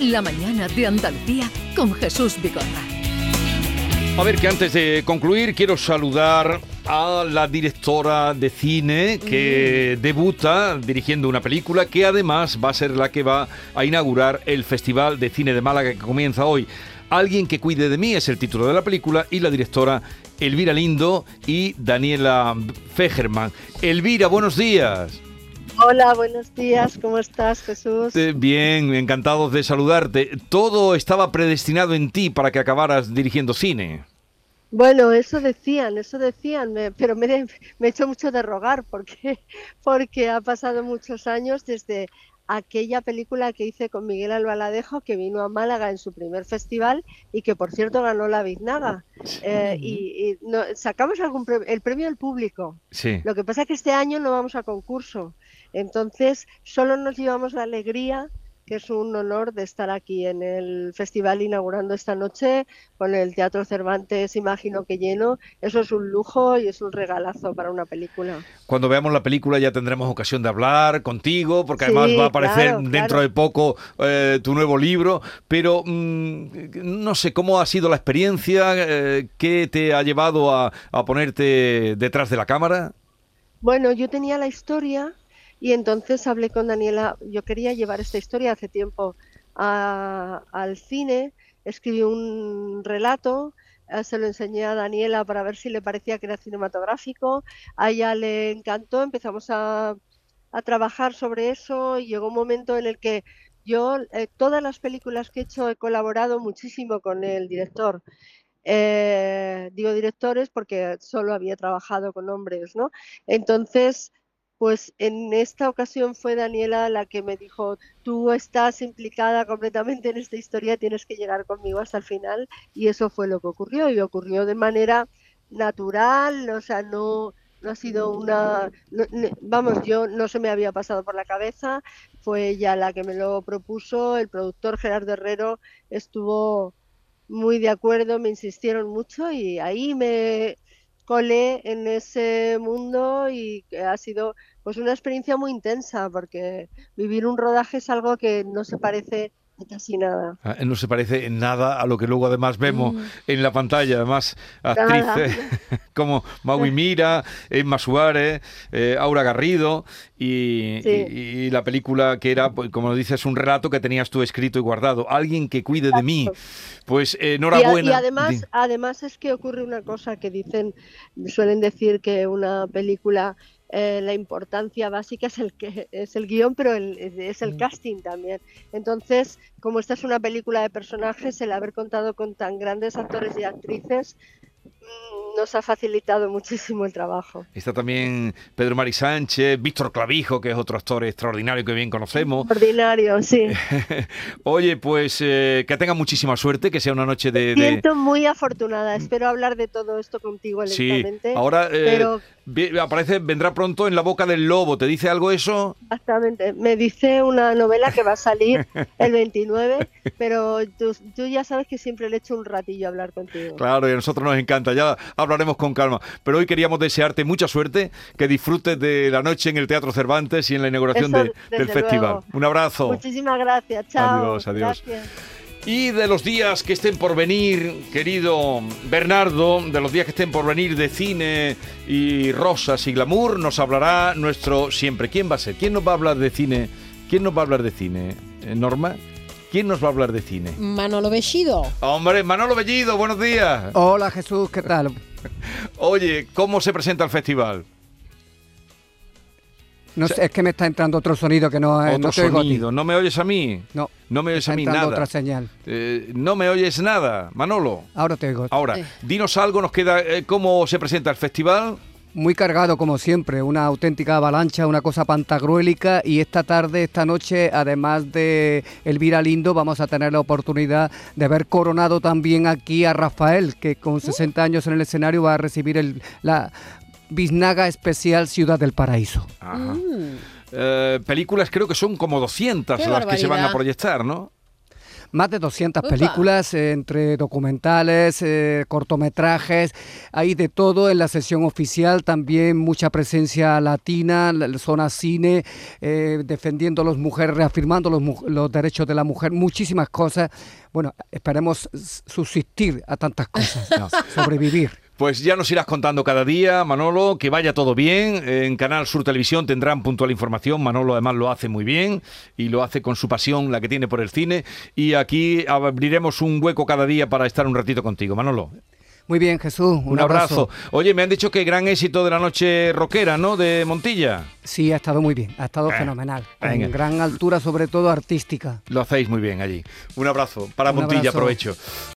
La mañana de Andalucía con Jesús Bigorra. A ver, que antes de concluir quiero saludar a la directora de cine que debuta dirigiendo una película que además va a ser la que va a inaugurar el Festival de Cine de Málaga que comienza hoy. Alguien que cuide de mí es el título de la película y la directora Elvira Lindo y Daniela Fegerman. Elvira, buenos días. Hola, buenos días, ¿cómo estás, Jesús? Eh, Bien, encantados de saludarte. Todo estaba predestinado en ti para que acabaras dirigiendo cine. Bueno, eso decían, eso decían, me- pero me, he- me he hecho mucho de rogar porque, porque ha pasado muchos años desde aquella película que hice con Miguel Albaladejo que vino a Málaga en su primer festival y que por cierto ganó la Biznaga. Eh, y y no- sacamos algún pre- el premio del público. Sí. Lo que pasa es que este año no vamos a concurso, entonces solo nos llevamos la alegría, que es un honor de estar aquí en el festival inaugurando esta noche con el Teatro Cervantes, imagino que lleno. Eso es un lujo y es un regalazo para una película. Cuando veamos la película ya tendremos ocasión de hablar contigo, porque Sí, además va a aparecer claro, dentro claro. de poco eh, tu nuevo libro. Pero mm, no sé cómo ha sido la experiencia, eh, qué te ha llevado a, a ponerte detrás de la cámara. Bueno, yo tenía la historia y entonces hablé con Daniela. Yo quería llevar esta historia hace tiempo al cine. Escribí un relato, eh, se lo enseñé a Daniela para ver si le parecía que era cinematográfico. A ella le encantó, empezamos a, a trabajar sobre eso y llegó un momento en el que yo, eh, todas las películas que he hecho, he colaborado muchísimo con el director. Eh, digo directores porque solo había trabajado con hombres, ¿no? Entonces, pues en esta ocasión fue Daniela la que me dijo, tú estás implicada completamente en esta historia, tienes que llegar conmigo hasta el final. Y eso fue lo que ocurrió y ocurrió de manera natural, o sea, no, ha sido una, vamos, yo no se me había pasado por la cabeza, fue ella la que me lo propuso, el productor Gerardo Herrero estuvo muy de acuerdo, me insistieron mucho y ahí me colé en ese mundo y ha sido pues una experiencia muy intensa porque vivir un rodaje es algo que no se parece casi nada. Ah, No se parece en nada a lo que luego además vemos en la pantalla. Además, actrices como Maui Mira, Emma Suárez, eh, Aura Garrido y, Sí. y- y la película que era, pues, como dices, un relato que tenías tú escrito y guardado. Alguien que cuide de mí. Pues eh, Y, a- enhorabuena. y además, Di- además es que ocurre una cosa que dicen, suelen decir que una película eh, la importancia básica es el que es el guion, pero el- es el casting también. Entonces, como esta es una película de personajes, el haber contado con tan grandes actores y actrices mm, nos ha facilitado muchísimo el trabajo. Está también Pedro Mari Sánchez, Víctor Clavijo, que es otro actor extraordinario que bien conocemos. Ordinario, sí. Oye, pues eh, que tenga muchísima suerte, que sea una noche de... de- Siento muy afortunada. Espero hablar de todo esto contigo Sí, ahora eh, pero aparece, vendrá pronto en la boca del lobo. ¿Te dice algo eso? Exactamente. Me dice una novela que va a salir el 29, pero tú, tú ya sabes que siempre le echo un ratillo a hablar contigo. Claro, y a nosotros nos encanta, ya hablaremos con calma. Pero hoy queríamos desearte mucha suerte, que disfrutes de la noche en el Teatro Cervantes y en la inauguración Eso, de- desde del festival. luego. Un abrazo. Muchísimas gracias. Chao. Adiós, adiós. Gracias. Y de los días que estén por venir, querido Bernardo, de los días que estén por venir de cine y rosas y glamour, nos hablará nuestro siempre. ¿Quién va a ser? ¿Quién nos va a hablar de cine? ¿Quién nos va a hablar de cine? Eh, ¿Norma? ¿Quién nos va a hablar de cine? Manolo Bellido. Hombre, Manolo Bellido, buenos días. Hola Jesús, ¿qué tal? Oye, ¿cómo se presenta el festival? No sé, es que me está entrando otro sonido que no, Otro no te oigo a ti. sonido. ¿No me oyes a mí? No, No me oyes está a mí nada. otra señal. Eh, no me oyes nada, Manolo. Ahora te oigo. Ahora, Eh. dinos algo, nos queda eh, cómo se presenta el festival. Muy cargado como siempre, una auténtica avalancha, una cosa pantagruélica y esta tarde, esta noche, además de Elvira Lindo, vamos a tener la oportunidad de ver coronado también aquí a Rafael, que con 60 años en el escenario va a recibir el, la Biznaga Especial Ciudad del Paraíso. Ajá. Mm. Eh, películas creo que son como 200 Qué las que se van a proyectar, ¿no? Más de 200 películas, eh, entre documentales, eh, cortometrajes, hay de todo en la sesión oficial, también mucha presencia latina, la zona cine, eh, defendiendo a las mujeres, reafirmando los, los derechos de la mujer, muchísimas cosas. Bueno, esperemos subsistir a tantas cosas, sobrevivir. Pues ya nos irás contando cada día, Manolo, que vaya todo bien. En Canal Sur Televisión tendrán puntual información. Manolo además lo hace muy bien y lo hace con su pasión, la que tiene por el cine. Y aquí abriremos un hueco cada día para estar un ratito contigo, Manolo. Muy bien, Jesús. Un, abrazo. Oye, me han dicho que gran éxito de la noche rockera, ¿no? De Montilla. Sí, ha estado muy bien, ha estado fenomenal. En gran altura, sobre todo artística. Lo hacéis muy bien allí. Un abrazo. Para Montilla, aprovecho.